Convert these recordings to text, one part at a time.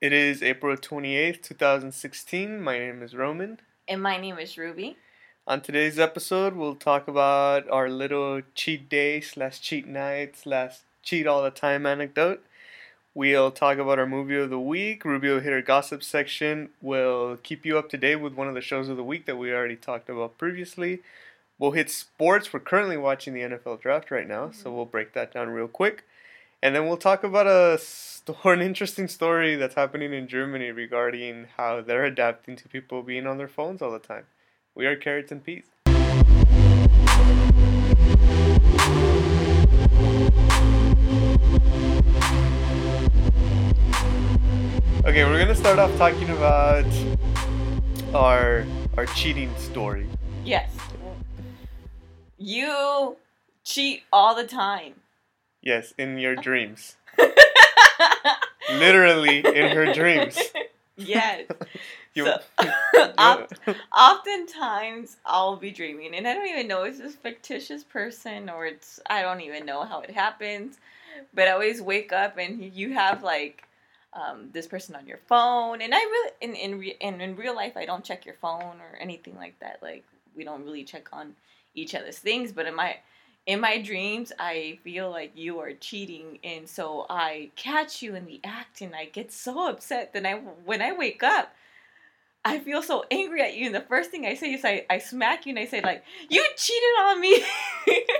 It is April 28th, 2016. My name is Roman. And my name is Ruby. On today's episode, we'll talk about our little cheat day slash cheat night slash cheat all the time anecdote. We'll talk about our movie of the week. Ruby will hit our gossip section. We'll keep you up to date with one of the shows of the week that we already talked about previously. We'll hit sports. We're currently watching the NFL draft right now, so mm-hmm. we'll break that down real quick. And then we'll talk about a sto- an interesting story that's happening in Germany regarding how they're adapting to people being on their phones all the time. We are carrots and peas. Okay, we're gonna start off talking about our our cheating story. Yes. You cheat all the time. Yes, in your dreams. Literally in her dreams. yes. You, So- Oft- oftentimes I'll be dreaming and I don't even know if it's a fictitious person or it's I don't even know how it happens. But I always wake up and you have like um, this person on your phone and I really in in, re- in in real life I don't check your phone or anything like that. Like we don't really check on each other's things, but in my in my dreams I feel like you are cheating and so I catch you in the act and I get so upset that I when I wake up I feel so angry at you, and the first thing I say is I, I smack you and I say like, "You cheated on me."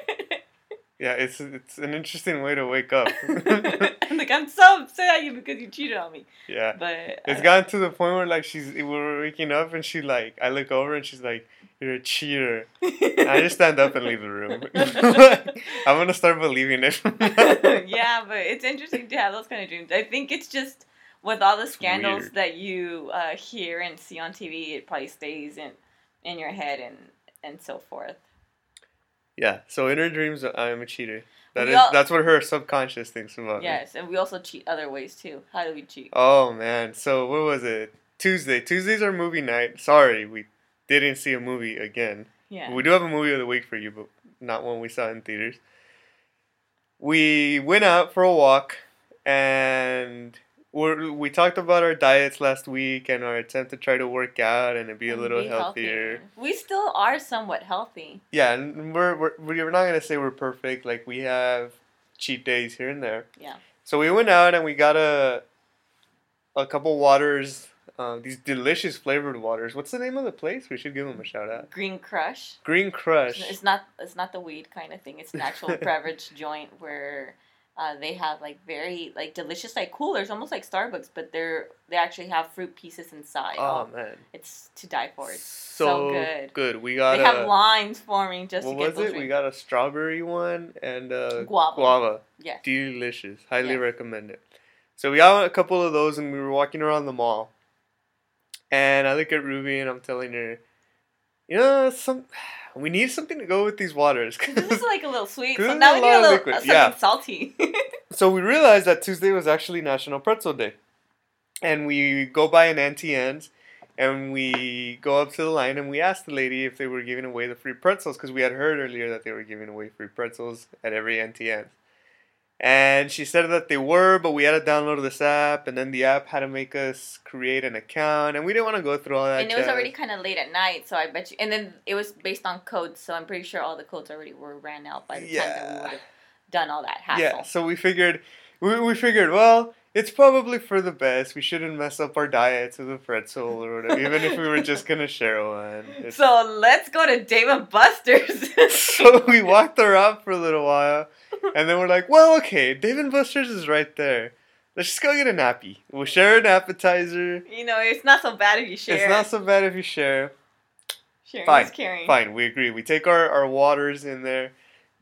yeah, it's it's an interesting way to wake up. I'm like, I'm so upset at you because you cheated on me. yeah. But It's gotten to the point where like she's we're waking up and she like I look over and she's like, You're a cheater. I just stand up and leave the room. I'm gonna start believing it. yeah, but it's interesting to have those kind of dreams. I think it's just with all the scandals weird. that you uh, hear and see on TV, it probably stays in in your head and and so forth. Yeah, so in her dreams I'm a cheater. That is all- that's what her subconscious thinks about me. Yes, and we also cheat other ways too. How do we cheat? Oh man, so what was it? Tuesday. Tuesday's are movie night. Sorry, we didn't see a movie again. Yeah. We do have a movie of the week for you, but not one we saw in theaters. We went out for a walk, and we're, we talked about our diets last week and our attempt to try to work out and be a little be healthier. We still are somewhat healthy. Yeah, and we're, we're we're not gonna say we're perfect. Like we have cheat days here and there. Yeah. So we went out and we got a a couple waters. Um, these delicious flavored waters. What's the name of the place? We should give them a shout out. Green Crush. Green Crush. It's not it's not the weed kind of thing. It's an actual beverage joint where uh, they have like very like delicious like coolers, almost like Starbucks, but they're they actually have fruit pieces inside. Oh man, It's to die for. It's so, so good. We got they have lines forming just what to get was those it? We got a strawberry one and a Guava. guava. Yes. Delicious. Highly recommend it. So we got a couple of those and we were walking around the mall. And I look at Ruby and I'm telling her, you know, some we need something to go with these waters. This is like a little sweet. so now we need a little uh, something yeah. salty. so we realized that Tuesday was actually National Pretzel Day. And we go by an Auntie Anne's and we go up to the line and we asked the lady if they were giving away the free pretzels because we had heard earlier that they were giving away free pretzels at every Auntie Anne's. And she said that they were, but we had to download this app, and then the app had to make us create an account, and we didn't want to go through all that. and it was jazz. already kind of late at night, so I bet you. And then it was based on codes, so I'm pretty sure all the codes already were ran out by the time that Yeah. we would have done all that hassle. Yeah, so we figured, we, we figured, well, it's probably for the best. We shouldn't mess up our diets with a pretzel or whatever, even if we were just gonna share one. It's- So let's go to Dave and Buster's. so we walked around for a little while, and then we're like, well, okay, Dave and Buster's is right there. Let's just go get an appy. We'll share an appetizer. you know, it's not so bad if you share. It's not so bad if you share. Sharing Fine, is caring. Fine, we agree. We take our, our waters in there,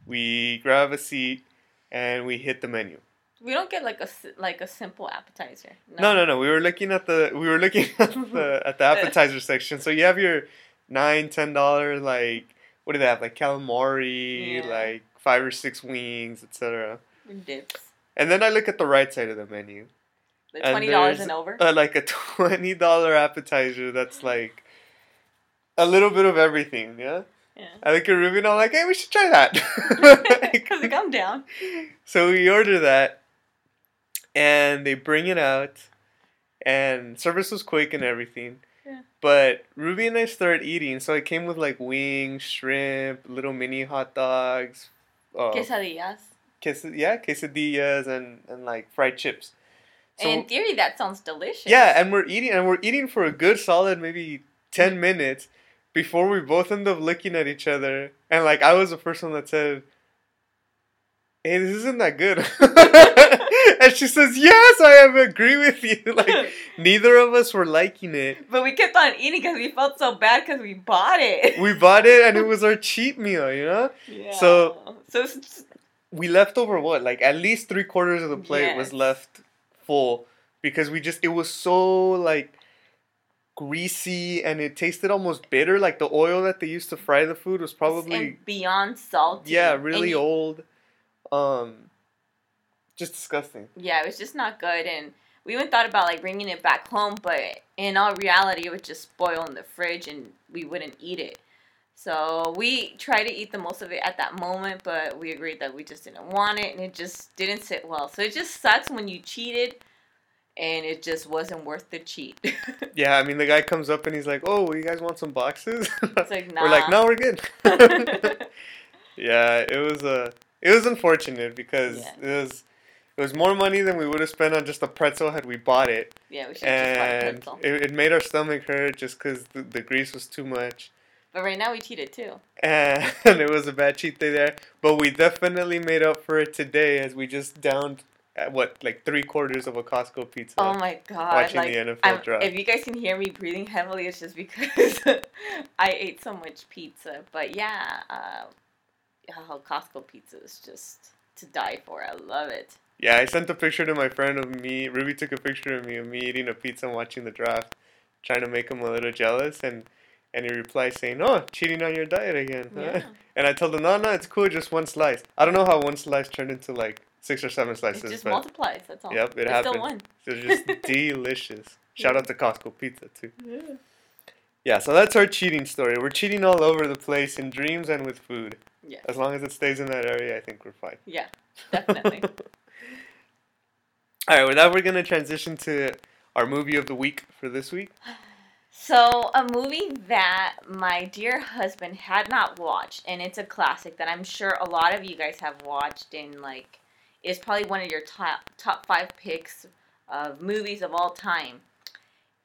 we grab a seat, and we hit the menu. We don't get like a like a simple appetizer. No, no, no. We were looking at the we were looking at the at the appetizer section. So you have your nine, ten dollar like what do they have like calamari, Yeah. like five or six wings, etc. Dips. And then I look at the right side of the menu, The twenty dollars there's, and over. uh, like a twenty dollar appetizer that's like a little bit of everything. Yeah. yeah. I look at Ruby and I'm like, hey, we should try that. Because it come down. so we order that, and they bring it out, and service was quick and everything. Yeah. But Ruby and I started eating, so it came with like wings, shrimp, little mini hot dogs, uh, Quesadillas. quesad- yeah, quesadillas, and and like fried chips. So In theory, that sounds delicious. yeah, and we're eating, and we're eating for a good solid maybe ten minutes before we both end up looking at each other, and like I was the first one that said, "Hey, this isn't that good," and she says, "Yes, I am agree with you." Like neither of us were liking it. but we kept on eating because we felt so bad because we bought it. We bought it, and it was our cheat meal, you know. yeah. So- so we left over what like at least three quarters of the plate was left full because we just it was so like greasy and it tasted almost bitter like the oil that they used to fry the food was probably and beyond salty. yeah And really you- old um just disgusting Yeah, it was just not good, and we even thought about like bringing it back home, but in all reality, it would just spoil in the fridge, and we wouldn't eat it. So we tried to eat the most of it at that moment, but we agreed that we just didn't want it, and it just didn't sit well. So it just sucks when you cheated, and it just wasn't worth the cheat. yeah i mean the guy comes up and he's like oh you guys want some boxes it's like nah. we're like no we're good yeah it was uh it was unfortunate because Yeah. it was it was more money than we would have spent on just a pretzel had we bought it yeah, we should have just bought a and it, it made our stomach hurt just because the, the grease was too much But right now we cheated too. and it was a bad cheat day there but we definitely made up for it today as we just downed at what like three quarters of a costco pizza Oh my god! watching like, the nfl I'm- draft if you guys can hear me breathing heavily, it's just because I ate so much pizza. But yeah, uh, oh, Costco pizza is just to die for. I love it. Yeah i sent a picture to my friend of me ruby took a picture of me of me eating a pizza and watching the draft trying to make him a little jealous and and he replied saying oh cheating on your diet again? Yeah. and i told him no no it's cool just one slice i don't know how one slice turned into like six or seven slices. It just multiplies. That's all. Yep, it it's happened. still one. They're just delicious. Shout out to Costco Pizza too. Yeah. Yeah, so that's our cheating story. We're cheating all over the place in dreams and with food. Yeah. As long as it stays in that area, I think we're fine. Yeah, definitely. all right, with that, we're gonna transition to our movie of the week for this week. So, a movie that my dear husband had not watched, and it's a classic that I'm sure a lot of you guys have watched, and like, is probably one of your top top five picks of movies of all time.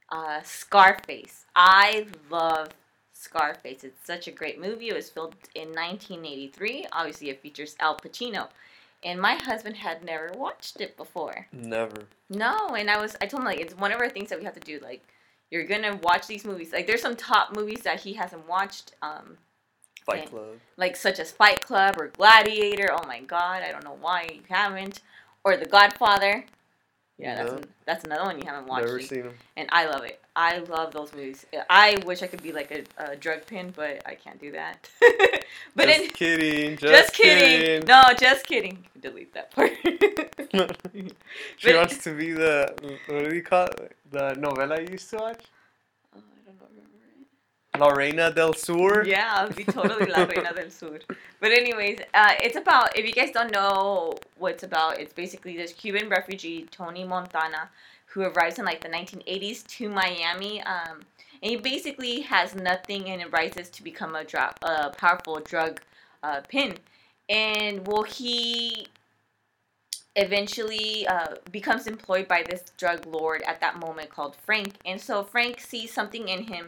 Uh, Scarface. I love Scarface. It's such a great movie. It was filmed in 1983. Obviously, it features Al Pacino, and my husband had never watched it before. Never. No, and I was I told him like it's one of our things that we have to do. Like you're gonna watch these movies. Like there's some top movies that he hasn't watched, um, Fight Okay. Club. like such as Fight Club or Gladiator. Oh my God, I don't know why you haven't. Or The Godfather. Yeah, that's No. an, that's another one you haven't watched. Never seen them. and I love it. I love those movies. I wish I could be like a, a drug pin, but I can't do that. but just in, kidding. Just, just kidding. No, just kidding. Delete that part. she But- wants to be the what do you call it? The novela you used to watch? Oh, I don't remember it. La Reina del Sur. Yeah, I'll be totally La Reina del Sur. But anyways, uh, it's about if you guys don't know what it's about, it's basically this Cuban refugee Tony Montana who arrives in like the 1980s to Miami. Um, and he basically has nothing and rises to become a dra- a powerful drug uh, pin. And well, he eventually uh, becomes employed by this drug lord at that moment called Frank. And so Frank sees something in him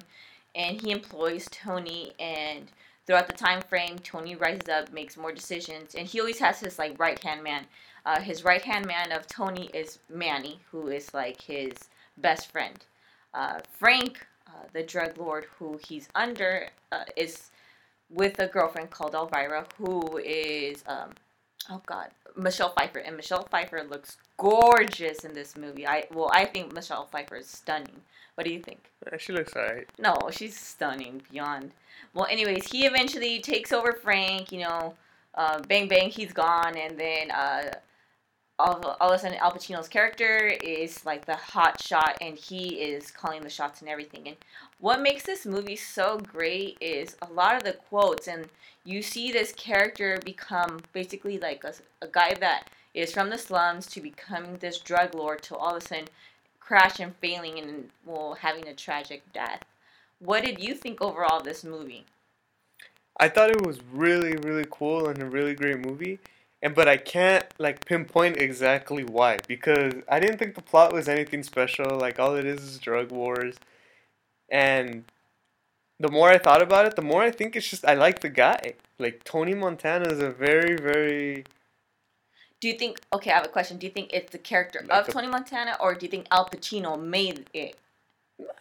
and he employs Tony and throughout the time frame Tony rises up, makes more decisions, and he always has his like right hand man. Uh, his right hand man of Tony is Manny, who is like his best friend. Uh, Frank, uh, the drug lord who he's under, uh, is with a girlfriend called Elvira, who is um, oh god, Michelle Pfeiffer, and Michelle Pfeiffer looks gorgeous in this movie. I well, I think Michelle Pfeiffer is stunning. What do you think? Uh, She looks alright. No, she's stunning beyond. Well, anyways, he eventually takes over Frank. You know, uh, bang bang, he's gone, and then uh, all, of- all of a sudden, Al Pacino's character is like the hot shot, and he is calling the shots and everything. And what makes this movie so great is a lot of the quotes, and you see this character become basically like a, a guy that is from the slums to becoming this drug lord to all of a sudden crash and failing and well having a tragic death. What did you think overall of this movie? I thought it was really, really cool and a really great movie. And but I can't like pinpoint exactly why because I didn't think the plot was anything special. Like all it is is drug wars, and the more I thought about it, the more I think it's just I like the guy. Like Tony Montana is a very, very. Do you think? Okay, I have a question. Do you think it's the character Like of the- Tony Montana, or do you think Al Pacino made it?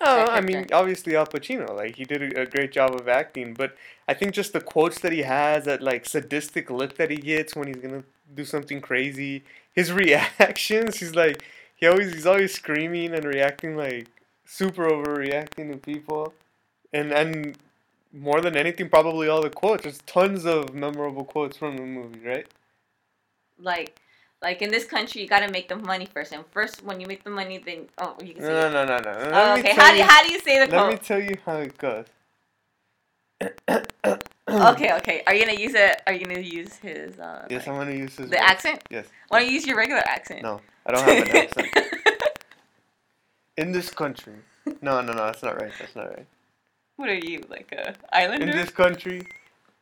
Oh, That I mean, obviously Al Pacino. Like he did a, a great job of acting, but I think just the quotes that he has, that like sadistic look that he gets when he's gonna do something crazy, his reactions. He's like, he always he's always screaming and reacting like super overreacting to people, and and more than anything, probably all the quotes. There's tons of memorable quotes from the movie, right? Like, like in this country, you gotta make the money first, and first when you make the money, then oh, you can say. No, no, no, no, no. Oh, okay, how do you- how do you say the quote? Let me tell you how it goes. Okay, okay. Are you gonna use it? Are you gonna use his? Uh, Yes, I'm gonna use his the voice. accent. Yes. Why don't you use your regular accent? No, I don't have an accent. In this country. No, no, no, that's not right. That's not right. what are you like a islander? In this country,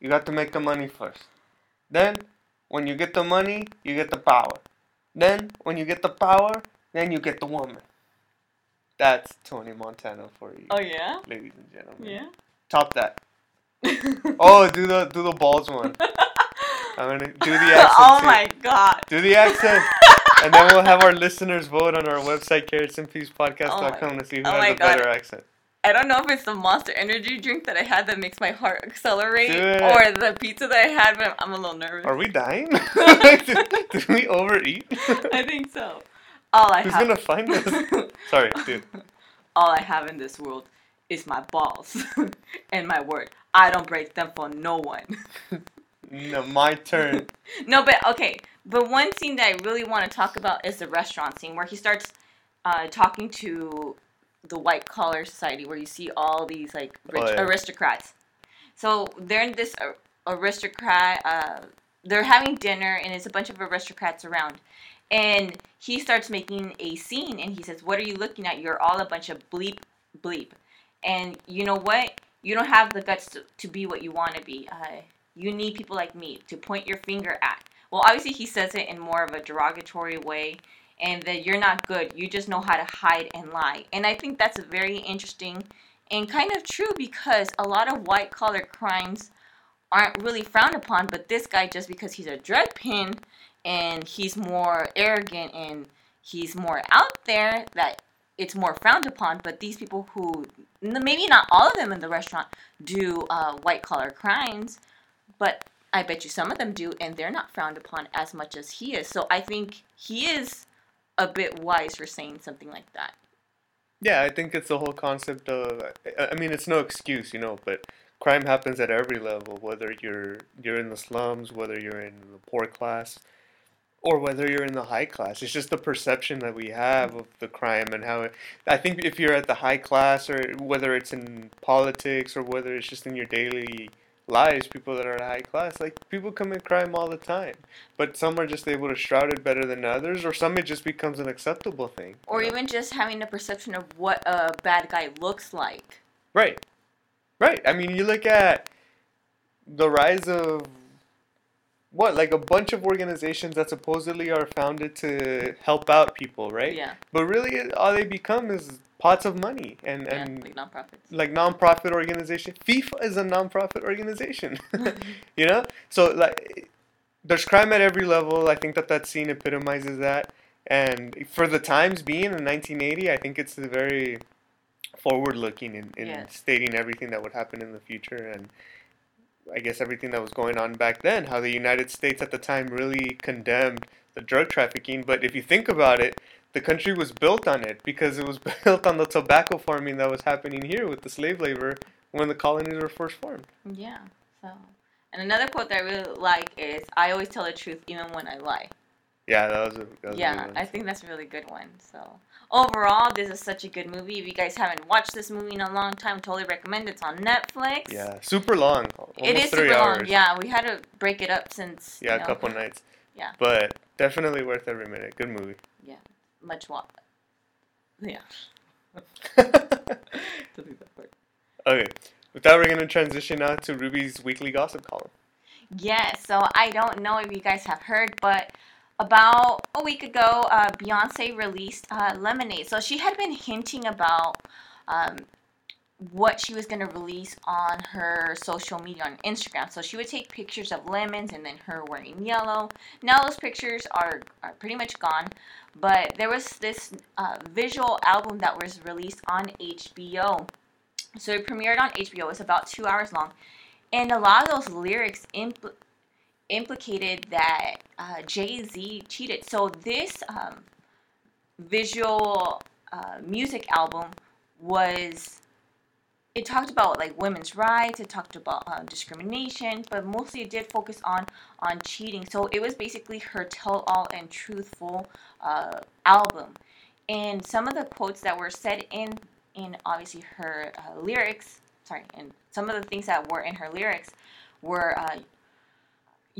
you got to make the money first. Then, when you get the money, you get the power. Then, when you get the power, then you get the woman. That's Tony Montana for you, oh yeah, ladies and gentlemen. yeah. Top that. Oh, do the do the balls one. I'm gonna do the oh accent. oh too. my god. Do the accent. And then we'll have our listeners vote on our website, carrotsandpeaspodcast.com, oh to see who oh has a better God. accent. I don't know if it's the Monster Energy drink that I had that makes my heart accelerate, or the pizza that I had, but I'm a little nervous. Are we dying? did, did we overeat? I think so. All I Who's have. gonna find us? Sorry, dude. All I have in this world is my balls and my word. I don't break them for no one. No, my turn. No, but okay. But one scene that I really want to talk about is the restaurant scene where he starts uh, talking to the white collar society, where you see all these like rich Oh, yeah. aristocrats. So they're in this ar- aristocrat. Uh, they're having dinner, and it's a bunch of aristocrats around. And he starts making a scene, and he says, "What are you looking at? You're all a bunch of bleep, bleep." And you know what? You don't have the guts to, to be what you want to be. Uh, you need people like me to point your finger at. Well, obviously, he says it in more of a derogatory way, and that you're not good. You just know how to hide and lie. And I think that's very interesting and kind of true because a lot of white collar crimes aren't really frowned upon, but this guy, just because he's a drug pin and he's more arrogant and he's more out there, that it's more frowned upon. But these people who, maybe not all of them in the restaurant, do uh, white collar crimes, but I bet you some of them do, and they're not frowned upon as much as he is. So I think he is a bit wise for saying something like that. Yeah, I think it's the whole concept of. I mean, it's no excuse, you know, but crime happens at every level. Whether you're you're in the slums, whether you're in the poor class, or whether you're in the high class. It's just the perception that we have of the crime and how it. I think if you're at the high class, or whether it's in politics, or whether it's just in your daily lives, people that are at high class, like people commit crime all the time. But some are just able to shroud it better than others, or some it just becomes an acceptable thing. Or know? even just having a perception of what a bad guy looks like. Right. Right. I mean, you look at the rise of what, like a bunch of organizations that supposedly are founded to help out people, right? Yeah. But really, all they become is pots of money and yeah, and like nonprofits. like non-profit organization. FIFA is a non-profit organization. you know, so like there's crime at every level. I think that that scene epitomizes that. And for the times being in 1980, I think it's a very forward-looking in, in Yes. stating everything that would happen in the future and. I guess everything that was going on back then, how the United States at the time really condemned the drug trafficking. But if you think about it, the country was built on it because it was built on the tobacco farming that was happening here with the slave labor when the colonies were first formed. Yeah. So, and another quote that I really like is, "I always tell the truth even when I lie." Yeah, that was a that was a yeah. I think that's a really good one. So overall, this is such a good movie. If you guys haven't watched this movie in a long time, totally recommend it. It's on Netflix. yeah, super long. It is three super hours. long. Yeah, we had to break it up since Yeah, you a couple nights. Yeah. But definitely worth every minute. Good movie. Yeah, much wa- Yeah. okay. With that, we're going to transition now to Ruby's weekly gossip column. Yes, so I don't know if you guys have heard, but about a week ago, uh, Beyonce released uh, Lemonade. So she had been hinting about um, what she was going to release on her social media on Instagram. So she would take pictures of lemons and then her wearing yellow. Now those pictures are, are pretty much gone, but there was this uh, visual album that was released on HBO. So it premiered on HBO. It's about two hours long. And a lot of those lyrics impl- implicated that uh, Jay Z cheated. So this um, visual uh, music album was it talked about like women's rights it talked about uh, discrimination but mostly it did focus on on cheating so it was basically her tell all and truthful uh, album and some of the quotes that were said in in obviously her uh, lyrics sorry and some of the things that were in her lyrics were uh,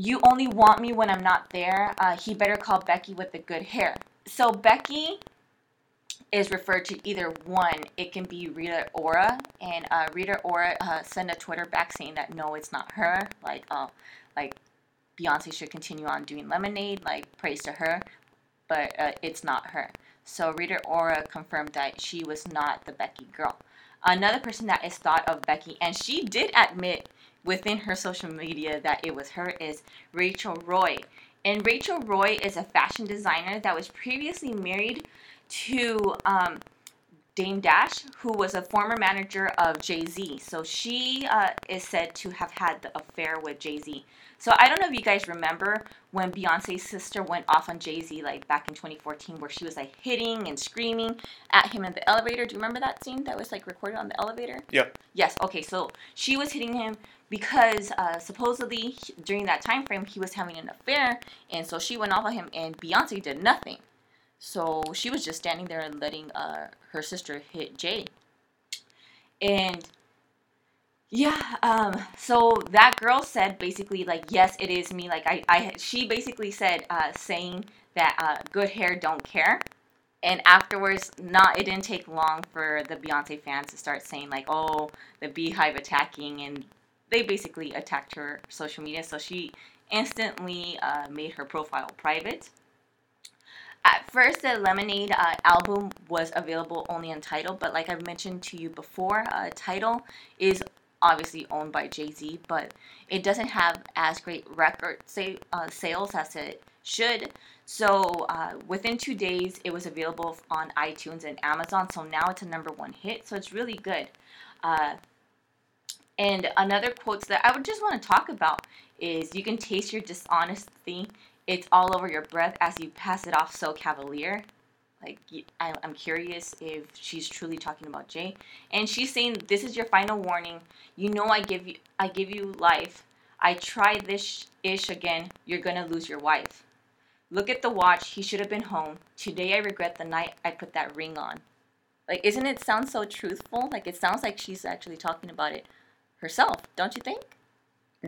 you only want me when i'm not there uh, he better call becky with the good hair so becky is referred to either one. It can be Rita Ora, and uh, Rita Ora uh, a Twitter back saying that no, it's not her. Like, uh, like Beyonce should continue on doing Lemonade. Like, praise to her, but uh, it's not her. So Rita Ora confirmed that she was not the Becky girl. Another person that is thought of Becky, and she did admit within her social media that it was her, is Rachel Roy. And Rachel Roy is a fashion designer that was previously married to um, Dame Dash, who was a former manager of Jay Z. So she uh, is said to have had the affair with Jay Z. So I don't know if you guys remember when Beyonce's sister went off on Jay Z, like back in 2014, where she was like hitting and screaming at him in the elevator. Do you remember that scene that was like recorded on the elevator? Yeah. Yes. Okay. So she was hitting him because uh, supposedly during that time frame he was having an affair, and so she went off on him, and Beyonce did nothing. So she was just standing there and letting uh, her sister hit Jay. And yeah, um, so that girl said basically like, yes, it is me. Like I, I she basically said uh, saying that uh, good hair don't care. And afterwards, not it didn't take long for the Beyonce fans to start saying like, oh, the BeyHive attacking, and they basically attacked her social media. So she instantly uh, made her profile private at first, the Lemonade uh, album was available only on Tidal, but like I've mentioned to you before, uh, Tidal is obviously owned by Jay Z, but it doesn't have as great record say, uh, sales as it should. So uh, within two days, it was available on iTunes and Amazon. So now it's a number one hit. So it's really good. Uh, and another quote that I would just want to talk about is you can taste your dishonesty it's all over your breath as you pass it off so cavalier. Like I'm curious if she's truly talking about Jay, and she's saying this is your final warning. You know I give you I give you life. I try this ish again. You're gonna lose your wife. Look at the watch. He should have been home. Today I regret the night I put that ring on. Like, isn't it sound so truthful? Like it sounds like she's actually talking about it herself. Don't you think?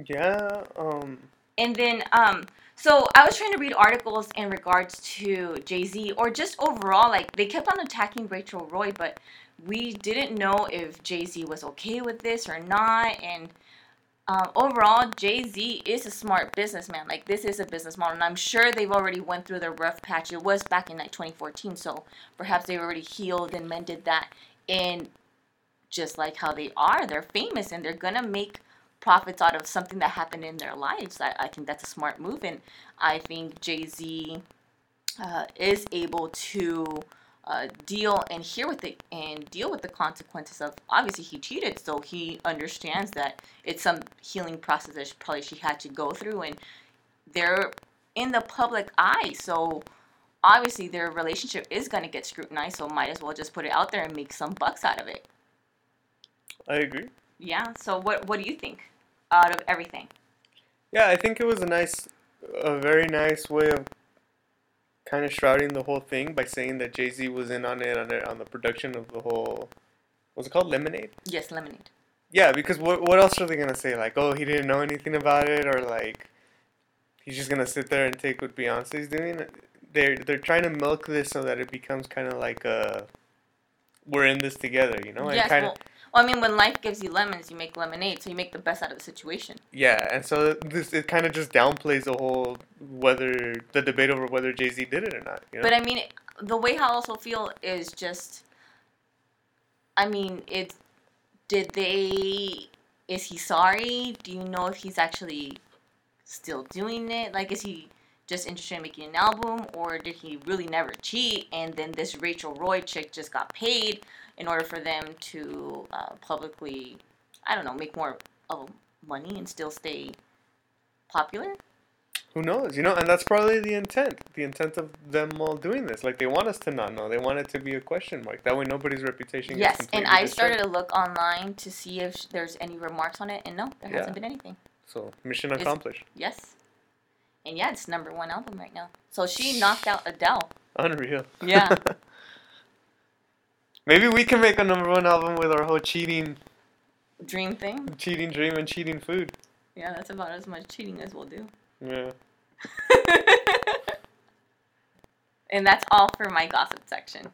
Yeah. Um. And then um so I was trying to read articles in regards to Jay Z or just overall, like they kept on attacking Rachel Roy, but we didn't know if Jay Z was okay with this or not. And um, overall, Jay Z is a smart businessman. Like this is a business model, and I'm sure they've already went through their rough patch. It was back in like 2014, so perhaps they already healed and mended that. And just like how they are, they're famous and they're gonna make profits out of something that happened in their lives. I, I think that's a smart move, and I think Jay Z uh, is able to uh, deal and hear with it and deal with the consequences of obviously he cheated, so he understands that it's some healing process that she, probably she had to go through, and they're in the public eye, so obviously their relationship is going to get scrutinized, so might as well just put it out there and make some bucks out of it. I agree. Yeah. So what what do you think? Out of everything. Yeah, I think it was a nice, a very nice way of kind of shrouding the whole thing by saying that Jay Z was in on it on it on the production of the whole. Was it called? Lemonade. Yes, Lemonade. Yeah, because what what else are they gonna say? Like, oh, he didn't know anything about it, or like, he's just gonna sit there and take what Beyonce's doing. They're they're trying to milk this so that it becomes kind of like a we're in this together, you know, and yes. kind of Well, well, I mean, when life gives you lemons, you make lemonade. So you make the best out of the situation. yeah, and so this it kind of just downplays the whole whether the debate over whether Jay Z did it or not. You know? But I mean, the way I also feel is just. I mean, it. Did they? Is he sorry? Do you know if he's actually still doing it? Like, is he just interested in making an album, or did he really never cheat? And then this Rachel Roy chick just got paid in order for them to uh, publicly, I don't know, make more of money and still stay popular. Who knows? You know, and that's probably the intent. The intent of them all doing this. Like they want us to not know. They want it to be a question mark. That way, nobody's reputation. Yes, and I started to look online to see if there's any remarks on it, and no, there Yeah. hasn't been anything. So mission It's- accomplished. Yes, and yeah, it's number one album right now. So she knocked out Adele. Unreal. Yeah. Maybe we can make a number one album with our whole cheating, Dream thing. cheating dream and cheating food. Yeah, that's about as much cheating as we'll do. Yeah. and that's all for my gossip section.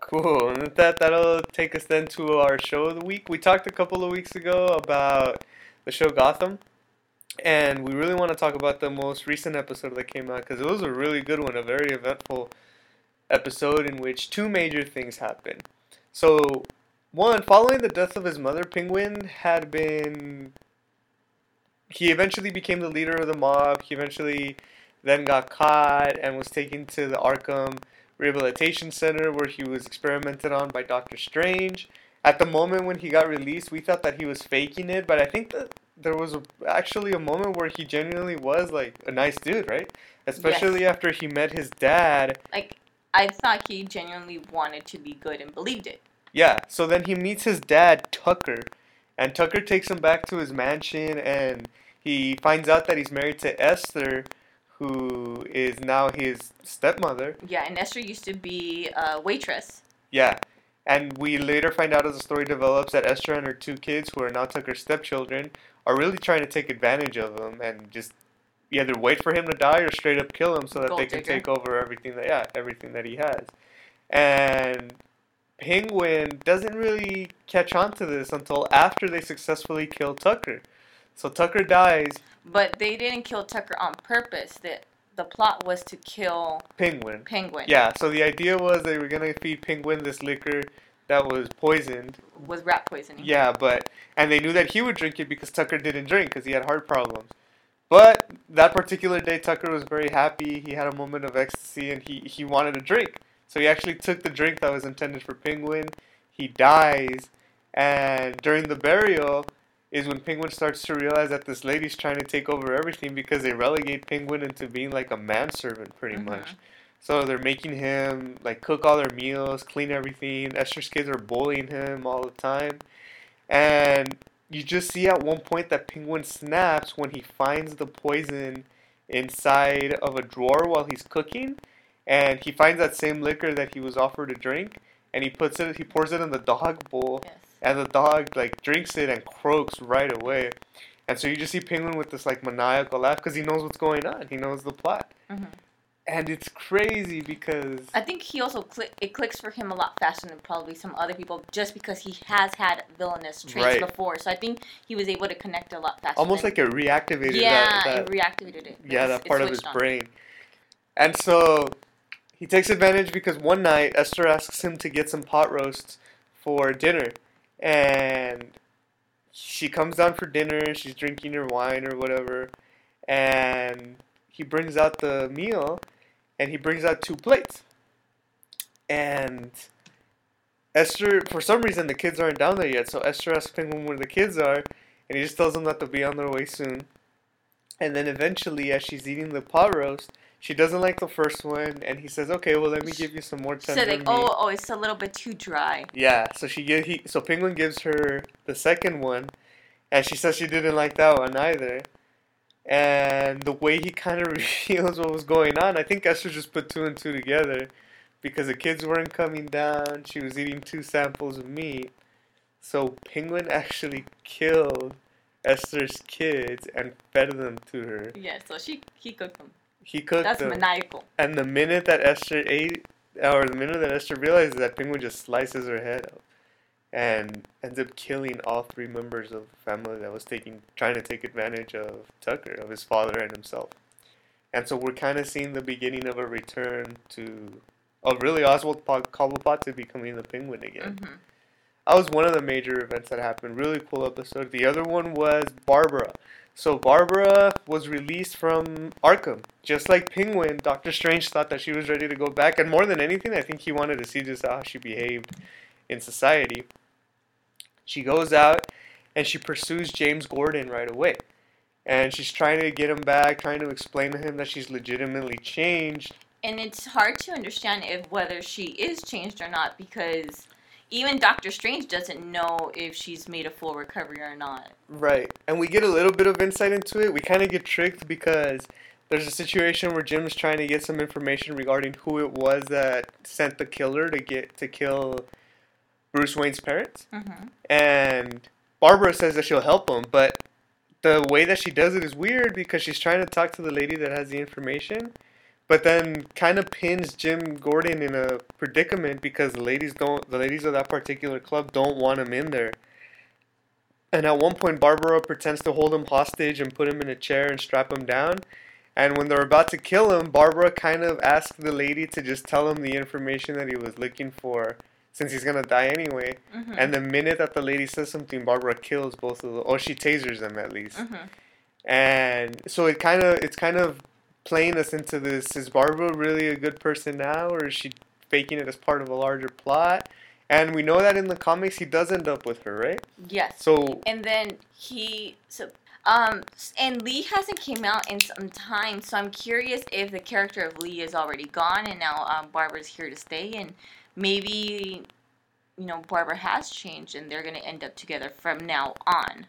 Cool. And with that, that'll take us then to our show of the week. We talked a couple of weeks ago about the show Gotham. And we really want to talk about the most recent episode that came out because it was a really good one, a very eventful episode in which two major things happened. So, one, following the death of his mother, Penguin had been. He eventually became the leader of the mob. He eventually then got caught and was taken to the Arkham Rehabilitation Center where he was experimented on by Doctor Strange. At the moment when he got released, we thought that he was faking it, but I think that there was a, actually a moment where he genuinely was like a nice dude, right? Especially after he met his dad. Like, I thought he genuinely wanted to be good and believed it. Yeah, so then he meets his dad, Tucker, and Tucker takes him back to his mansion and he finds out that he's married to Esther, who is now his stepmother. Yeah, and Esther used to be a waitress. Yeah. And we later find out as the story develops that Esther and her two kids, who are now Tucker's stepchildren, are really trying to take advantage of him and just either wait for him to die or straight up kill him so that Gold they can digger. take over everything that yeah, everything that he has. And Penguin doesn't really catch on to this until after they successfully kill Tucker. So Tucker dies, But they didn't kill Tucker on purpose. The, the plot was to kill Penguin. Penguin. Yeah, so the idea was they were gonna feed Penguin this liquor that was poisoned Was rat poisoning. Yeah, but and they knew that he would drink it because Tucker didn't drink because he had heart problems. But that particular day, Tucker was very happy. He had a moment of ecstasy and he he wanted a drink. So he actually took the drink that was intended for Penguin. He dies, and during the burial is when Penguin starts to realize that this lady's trying to take over everything because they relegate Penguin into being like a manservant pretty Mhm. much. So they're making him like cook all their meals, clean everything. Esther's kids are bullying him all the time. And you just see at one point that Penguin snaps when he finds the poison inside of a drawer while he's cooking. And he finds that same liquor that he was offered to drink. And he puts it, he pours it in the dog bowl. Yes. And the dog like drinks it and croaks right away. And so you just see Penguin with this like maniacal laugh because he knows what's going on. He knows the plot. Mhm. And it's crazy because I think he also click it clicks for him a lot faster than probably some other people, just because he has had villainous traits Right. before. So I think he was able to connect a lot faster. almost like it reactivated yeah, that, that it reactivated it. yeah, that part of his on. brain. And so he takes advantage because one night Esther asks him to get some pot roasts for dinner. And she comes down for dinner, she's drinking her wine or whatever, and he brings out the meal and he brings out two plates. And Esther, for some reason, the kids aren't down there yet, so Esther asks Penguin where the kids are, and he just tells them that they'll be on their way soon. And then eventually, as she's eating the pot roast, she doesn't like the first one, and he says, "Okay, well, let me give you some more So tender like, oh, meat." oh, oh, it's a little bit too dry. Yeah, so she he so Penguin gives her the second one, and she says she didn't like that one either. And the way he kind of reveals what was going on, I think Esther just put two and two together, because the kids weren't coming down. She was eating two samples of meat, so Penguin actually killed Esther's kids and fed them to her. Yeah, so she he cooked them. He cooked That's them. maniacal. And the minute that Esther ate or the minute that Esther realizes that Penguin just slices her head up and ends up killing all three members of the family that was taking trying to take advantage of Tucker, of his father and himself. And so we're kind of seeing the beginning of a return to, of really Oswald Cobblepot to becoming the Penguin again. Mm-hmm. That was one of the major events that happened. Really cool episode. The other one was Barbara. So Barbara was released from Arkham. Just like Penguin, Doctor Strange thought that she was ready to go back. And more than anything, I think he wanted to see just how she behaved in society. She goes out and she pursues James Gordon right away. And she's trying to get him back, trying to explain to him that she's legitimately changed. And it's hard to understand if whether she is changed or not because even Doctor Strange doesn't know if she's made a full recovery or not. Right. And we get a little bit of insight into it. We kind of get tricked because there's a situation where Jim's trying to get some information regarding who it was that sent the killer to get to kill Bruce Wayne's parents. Mm-hmm. And Barbara says that she'll help him, but the way that she does it is weird because she's trying to talk to the lady that has the information but then kind of pins Jim Gordon in a predicament because the ladies don't the ladies of that particular club don't want him in there. And at one point Barbara pretends to hold him hostage and put him in a chair and strap him down. And when they're about to kill him, Barbara kind of asks the lady to just tell him the information that he was looking for since he's gonna die anyway. Mm-hmm. And the minute that the lady says something, Barbara kills both of them, or she tasers them at least. Mm-hmm. And so it kind of it's kind of playing us into this. Is Barbara really a good person now, or is she faking it as part of a larger plot? And we know that in the comics he does end up with her, right? Yes. So and then he so um and Lee hasn't came out in some time, so I'm curious if the character of Lee is already gone and now um, Barbara's here to stay, and maybe you know Barbara has changed and they're gonna end up together from now on.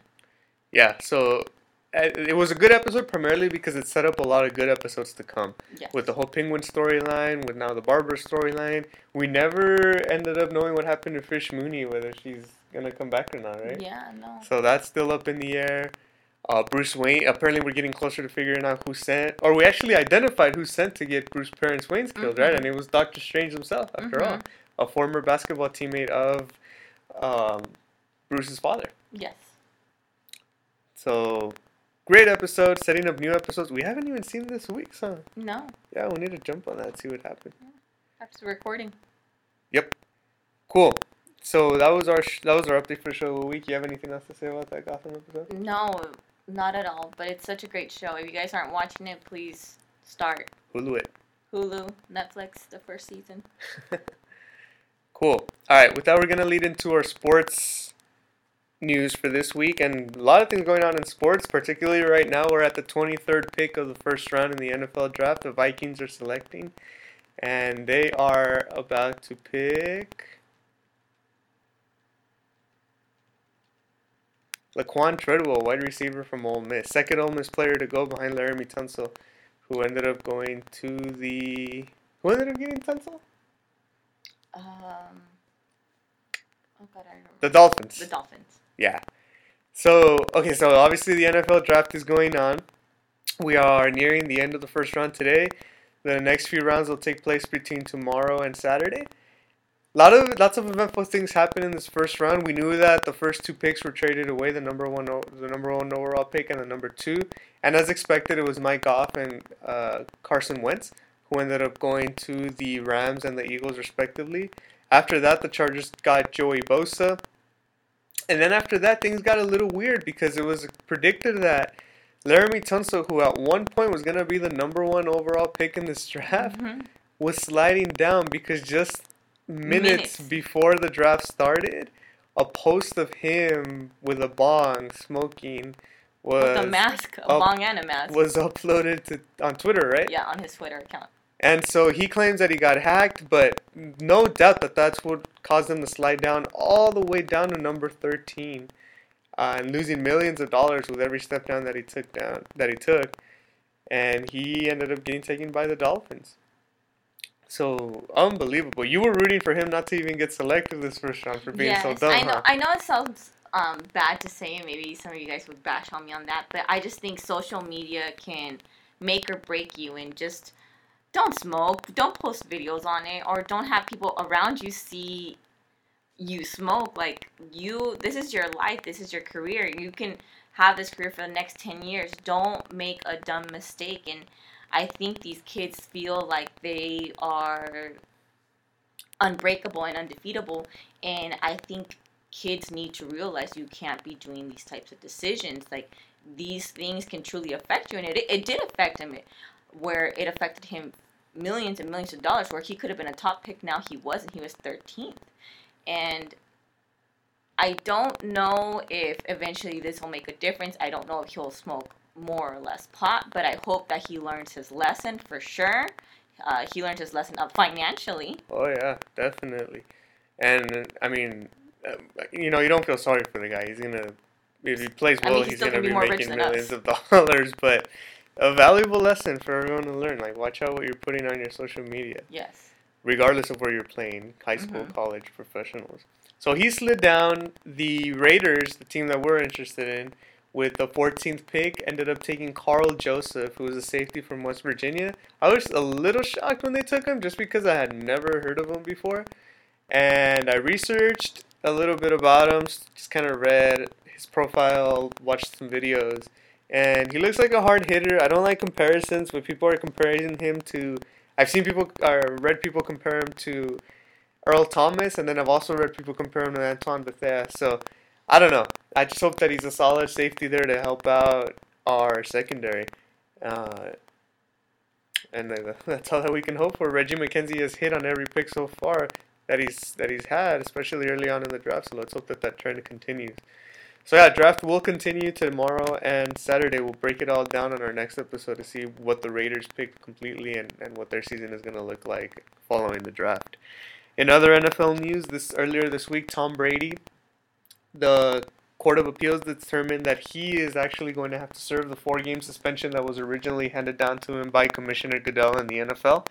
yeah, so it was a good episode primarily because it set up a lot of good episodes to come. Yes. With the whole Penguin storyline, with now the Barbara storyline, we never ended up knowing what happened to Fish Mooney, whether she's gonna come back or not, right? Yeah. No. So that's still up in the air. Uh, Bruce Wayne. Apparently, we're getting closer to figuring out who sent, or we actually identified who sent to get Bruce parents Wayne's killed, right? Mhm. And it was Doctor Strange himself, after all, Mhm. A former basketball teammate of um, Bruce's father. Yes. So, great episode, setting up new episodes. We haven't even seen this week, huh? No. Yeah, we need to jump on that, and see what happens. happened. After recording. Yep. Cool. So that was our sh- that was our update for the show of the week. You have anything else to say about that Gotham episode? No, not at all. But it's such a great show. If you guys aren't watching it, please start. Hulu it. Hulu, Netflix, the first season. Cool. All right. With that, we're gonna lead into our sports news for this week, and a lot of things going on in sports. Particularly right now, we're at the 23rd pick of the first round in the NFL draft. The Vikings are selecting, and they are about to pick. Laquan Treadwell, wide receiver from Ole Miss, second Ole Miss player to go behind Laremy Tunsil, who ended up going to the. Who ended up getting Tunsil? Um. Oh God, I remember. The Dolphins. The Dolphins. Yeah. So, okay, so obviously the NFL draft is going on. We are nearing the end of the first round today. The next few rounds will take place between tomorrow and Saturday. A lot of lots of eventful things happen in this first round. We knew that the first two picks were traded away, the number one the number one overall pick and the number two. And as expected, it was Mike Goff and uh, Carson Wentz who ended up going to the Rams and the Eagles respectively. After that, the Chargers got Joey Bosa. And then after that, things got a little weird because it was predicted that Laremy Tunsil, who at one point was going to be the number one overall pick in this draft, Mhm. was sliding down because just minutes, Minutes. before the draft started, a post of him with a bong smoking was With a mask, a up- bong and a mask. was uploaded to on Twitter, right? yeah, on his Twitter account. And so he claims that he got hacked, but no doubt that that's what caused him to slide down all the way down to number 13, uh, and losing millions of dollars with every step down that he took down that he took, and he ended up getting taken by the Dolphins. So unbelievable! You were rooting for him not to even get selected this first round for being yes, so dumb, I know. huh? I know it sounds um, bad to say, and maybe some of you guys would bash on me on that, but I just think social media can make or break you, and just don't smoke. Don't post videos on it, or don't have people around you see you smoke. Like you, this is your life. This is your career. You can have this career for the next ten years. Don't make a dumb mistake. And I think these kids feel like they are unbreakable and undefeatable. And I think kids need to realize you can't be doing these types of decisions. Like these things can truly affect you, and it it did affect him, where it affected him millions and millions of dollars. Where he could have been a top pick, now he wasn't. He was 13th, and I don't know if eventually this will make a difference. I don't know if he'll smoke more or less pot, but I hope that he learns his lesson for sure. Uh, he learned his lesson up financially. Oh yeah, definitely. And I mean, uh, you know, you don't feel sorry for the guy. He's gonna, if he plays well, I mean, he's, he's gonna be, be making millions of dollars. But a valuable lesson for everyone to learn. Like, watch out what you're putting on your social media. Yes. Regardless of where you're playing, high school, mm-hmm. college, professionals. So he slid down. The Raiders, the team that we're interested in, with the 14th pick, ended up taking Karl Joseph, who was a safety from West Virginia. I was a little shocked when they took him, just because I had never heard of him before. And I researched a little bit about him, just kind of read his profile, watched some videos, and he looks like a hard hitter. I don't like comparisons, but people are comparing him to. I've seen people, or uh, read people compare him to Earl Thomas, and then I've also read people compare him to Antoine Bethea. So I don't know. I just hope that he's a solid safety there to help out our secondary. Uh, and that's all that we can hope for. Reggie McKenzie has hit on every pick so far that he's that he's had, especially early on in the draft. So let's hope that that trend continues. So yeah, draft will continue tomorrow and Saturday. We'll break it all down on our next episode to see what the Raiders picked completely and, and what their season is going to look like following the draft. In other NFL news, this earlier this week, Tom Brady, the Court of Appeals determined that he is actually going to have to serve the four-game suspension that was originally handed down to him by Commissioner Goodell in the NFL.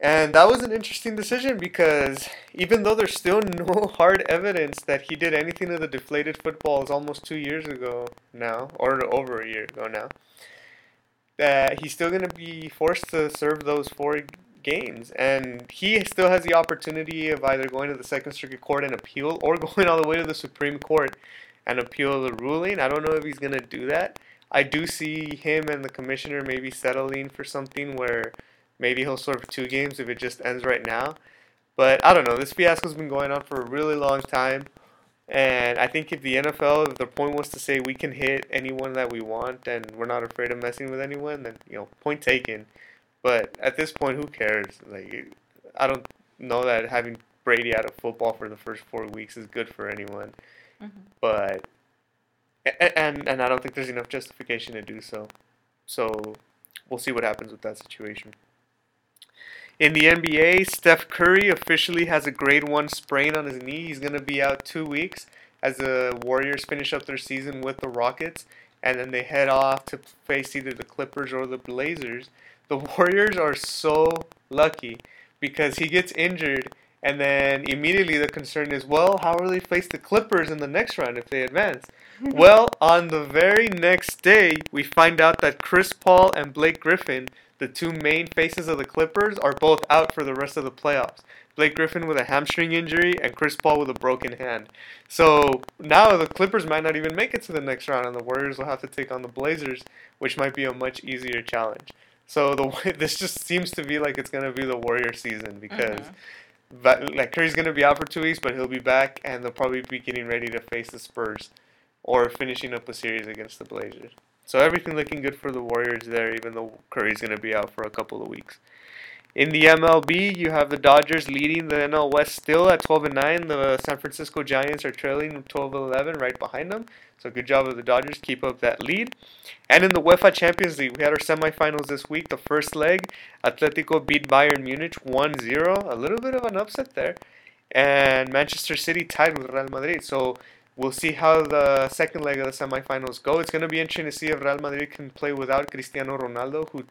And that was an interesting decision because even though there's still no hard evidence that he did anything to the deflated footballs almost two years ago now, or over a year ago now, that he's still going to be forced to serve those four games. And he still has the opportunity of either going to the Second Circuit Court and appeal or going all the way to the Supreme Court and appeal the ruling. I don't know if he's going to do that. I do see him and the commissioner maybe settling for something where Maybe he'll serve two games if it just ends right now. But I don't know. This fiasco's been going on for a really long time. And I think if the NFL, if the point was to say we can hit anyone that we want and we're not afraid of messing with anyone, then, you know, point taken. But at this point, who cares? Like, I don't know that having Brady out of football for the first four weeks is good for anyone. Mm-hmm. But, and, and I don't think there's enough justification to do so. So we'll see what happens with that situation. In the NBA, Steph Curry officially has a grade 1 sprain on his knee. He's going to be out two weeks as the Warriors finish up their season with the Rockets, and then they head off to face either the Clippers or the Blazers. The Warriors are so lucky because he gets injured, and then immediately the concern is, well, how will they face the Clippers in the next round if they advance? well, on the very next day, we find out that Chris Paul and Blake Griffin the two main faces of the Clippers are both out for the rest of the playoffs. Blake Griffin with a hamstring injury and Chris Paul with a broken hand. So now the Clippers might not even make it to the next round, and the Warriors will have to take on the Blazers, which might be a much easier challenge. So the this just seems to be like it's gonna be the Warrior season because. Mm-hmm. like Curry's gonna be out for two weeks, but he'll be back, and they'll probably be getting ready to face the Spurs, or finishing up a series against the Blazers. So everything looking good for the Warriors there, even though Curry's going to be out for a couple of weeks. In the MLB, you have the Dodgers leading the NL West still at 12 and 9. The San Francisco Giants are trailing 12 and 11 right behind them. So good job of the Dodgers keep up that lead. And in the UEFA Champions League, we had our semifinals this week. The first leg, Atletico beat Bayern Munich 1-0. A little bit of an upset there. And Manchester City tied with Real Madrid. So We'll see how the second leg of the semifinals go. It's going to be interesting to see if Real Madrid can play without Cristiano Ronaldo, who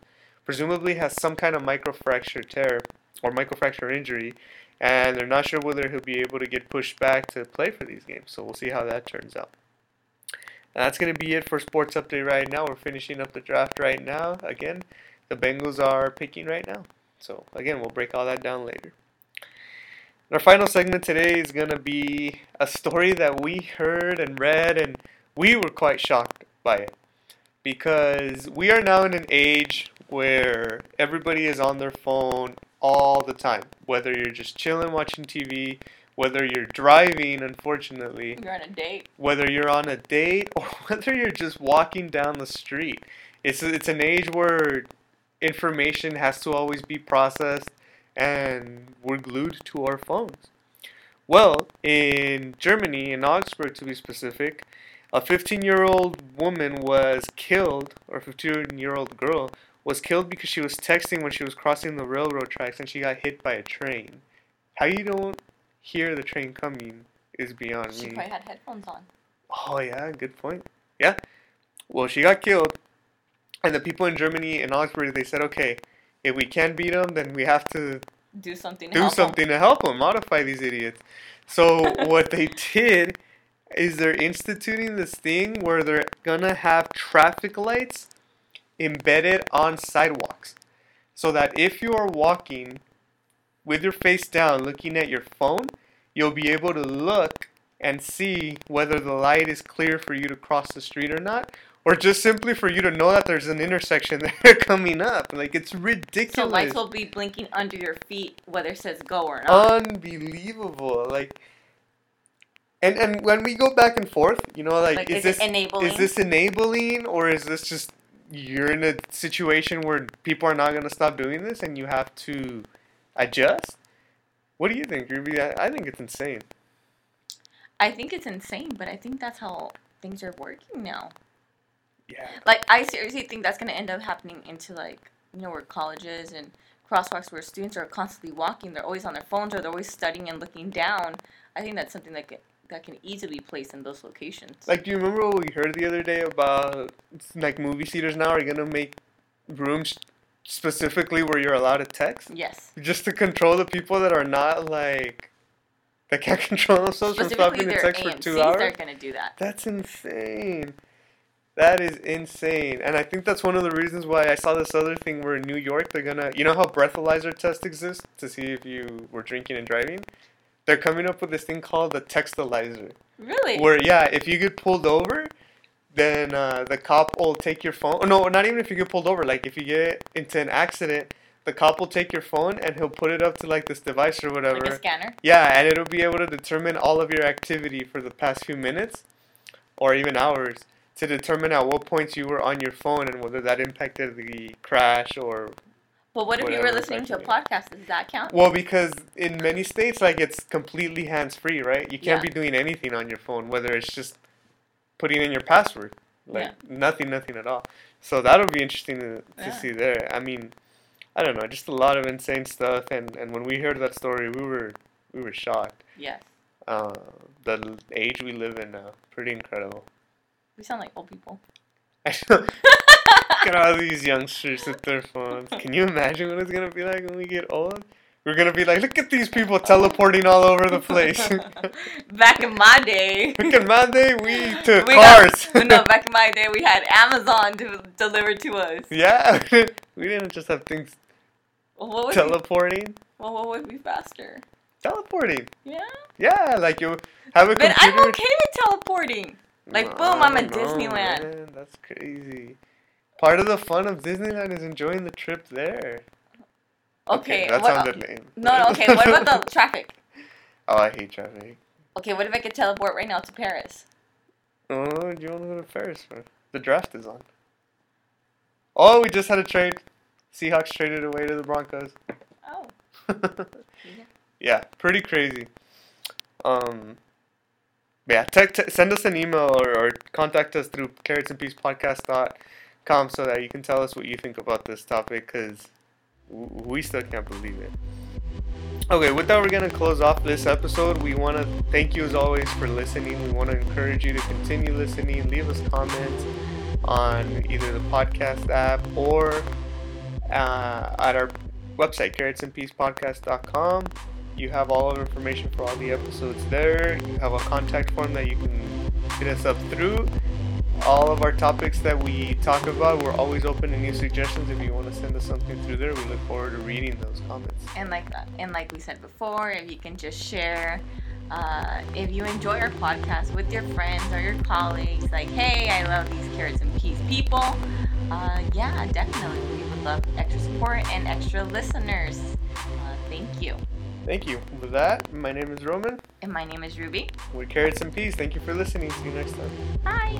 presumably has some kind of microfracture tear or microfracture injury, and they're not sure whether he'll be able to get pushed back to play for these games. So we'll see how that turns out. And that's going to be it for Sports Update right now. We're finishing up the draft right now. Again, the Bengals are picking right now. So again, we'll break all that down later. Our final segment today is going to be a story that we heard and read, and we were quite shocked by it. Because we are now in an age where everybody is on their phone all the time. Whether you're just chilling watching TV, whether you're driving, unfortunately, You're on a date. whether you're on a date, or whether you're just walking down the street. It's, it's an age where information has to always be processed and we're glued to our phones. Well, in Germany, in Augsburg to be specific, a 15 year old woman was killed, or 15 year old girl was killed because she was texting when she was crossing the railroad tracks and she got hit by a train. How you don't hear the train coming is beyond She me. She probably had headphones on. Oh yeah, good point. Yeah. Well, she got killed, and the people in Germany in Augsburg they said, okay, if we can't beat them, then we have to Do something. To do something to help them, modify these idiots. So what they did is they're instituting this thing where they're gonna have traffic lights embedded on sidewalks, so that if you are walking with your face down, looking at your phone, you'll be able to look and see whether the light is clear for you to cross the street or not, or just simply for you to know that there's an intersection there coming up. Like it's ridiculous. So lights will be blinking under your feet, whether it says go or not. unbelievable. Like, and and when we go back and forth, you know, like, like, is, is, this enabling? is this enabling or is this just you're in a situation where people are not gonna stop doing this and you have to adjust? What do you think, Ruby? I, I think it's insane. I think it's insane, but I think that's how things are working now. Yeah. Like, I seriously think that's going to end up happening into, like, you know, where colleges and crosswalks where students are constantly walking. They're always on their phones or they're always studying and looking down. I think that's something that can, that can easily be placed in those locations. Like, do you remember what we heard the other day about like movie theaters now are gonna make rooms specifically where you're allowed to text? yes. just to control the people that are not like that can't control themselves from stopping to text for AMCs two are hours. going to do that. That's insane. That is insane, and I think that's one of the reasons why I saw this other thing where in New York they're gonna, you know how breathalyzer test exists to see if you were drinking and driving. They're coming up with this thing called the Textalyzer, Really? where yeah, if you get pulled over, then uh, the cop will take your phone. No, not even if you get pulled over. Like if you get into an accident, the cop will take your phone and he'll put it up to like this device or whatever. like a scanner? Yeah, and it'll be able to determine all of your activity for the past few minutes or even hours to determine at what points you were on your phone and whether that impacted the crash or But what if you were listening to a podcast? Does that count? well because in many states like it's completely hands free, right? You can't Yeah. be doing anything on your phone whether it's just putting in your password. Like nothing nothing at all. So that'll be interesting to, to Yeah. see there. I mean, I don't know, just a lot of insane stuff and and when we heard that story, we were we were shocked. Yes. uh, the age we live in now. Pretty incredible. We sound like old people. Look at all these youngsters with their phones. Can you imagine what it's gonna be like when we get old? We're gonna be like, look at these people teleporting all over the place. back in my day. Back in my day, we took We got- cars. no, back in my day, we had Amazon to deliver to us. yeah, we didn't just have things Well, what would be, teleporting. well, what would be faster? Teleporting. Yeah. Yeah, like you have a But computer. I'm okay with teleporting. Like, No, boom, I'm don't Disneyland. man. That's crazy. Part of the fun of Disneyland is enjoying the trip there. Okay. that what, sounded lame. no, no, okay. What about the traffic? Oh, I hate traffic. Okay, what if I could teleport right now to Paris? Oh, do you want to go to Paris for? The draft is on. Oh, we just had a trade. Seahawks traded away to the Broncos. Oh. yeah, pretty crazy. Um, yeah, send us an email or, or contact us through carrotsandpeaspodcast.com so that you can tell us what you think about this topic because we still can't believe it. Okay, with that, we're going to close off this episode. We want to thank you as always for listening. We want to encourage you to continue listening. Leave us comments on either the podcast app or uh, at our website, carrotsandpeaspodcast.com. You have all of information for all the episodes there. You have a contact form that you can hit us up through. all of our topics that we talk about, we're always open to new suggestions. If you want to send us something through there, we look forward to reading those comments. And like and like we said before, if you can just share, uh, if you enjoy our podcast with your friends or your colleagues, like, hey, I love these carrots and peas people. Uh, yeah, definitely, we would love extra support and extra listeners. Uh, thank you. Thank you. With that, my name is Roman. And my name is Ruby. We carried some peace. Peas. Thank you for listening. See you next time. Bye.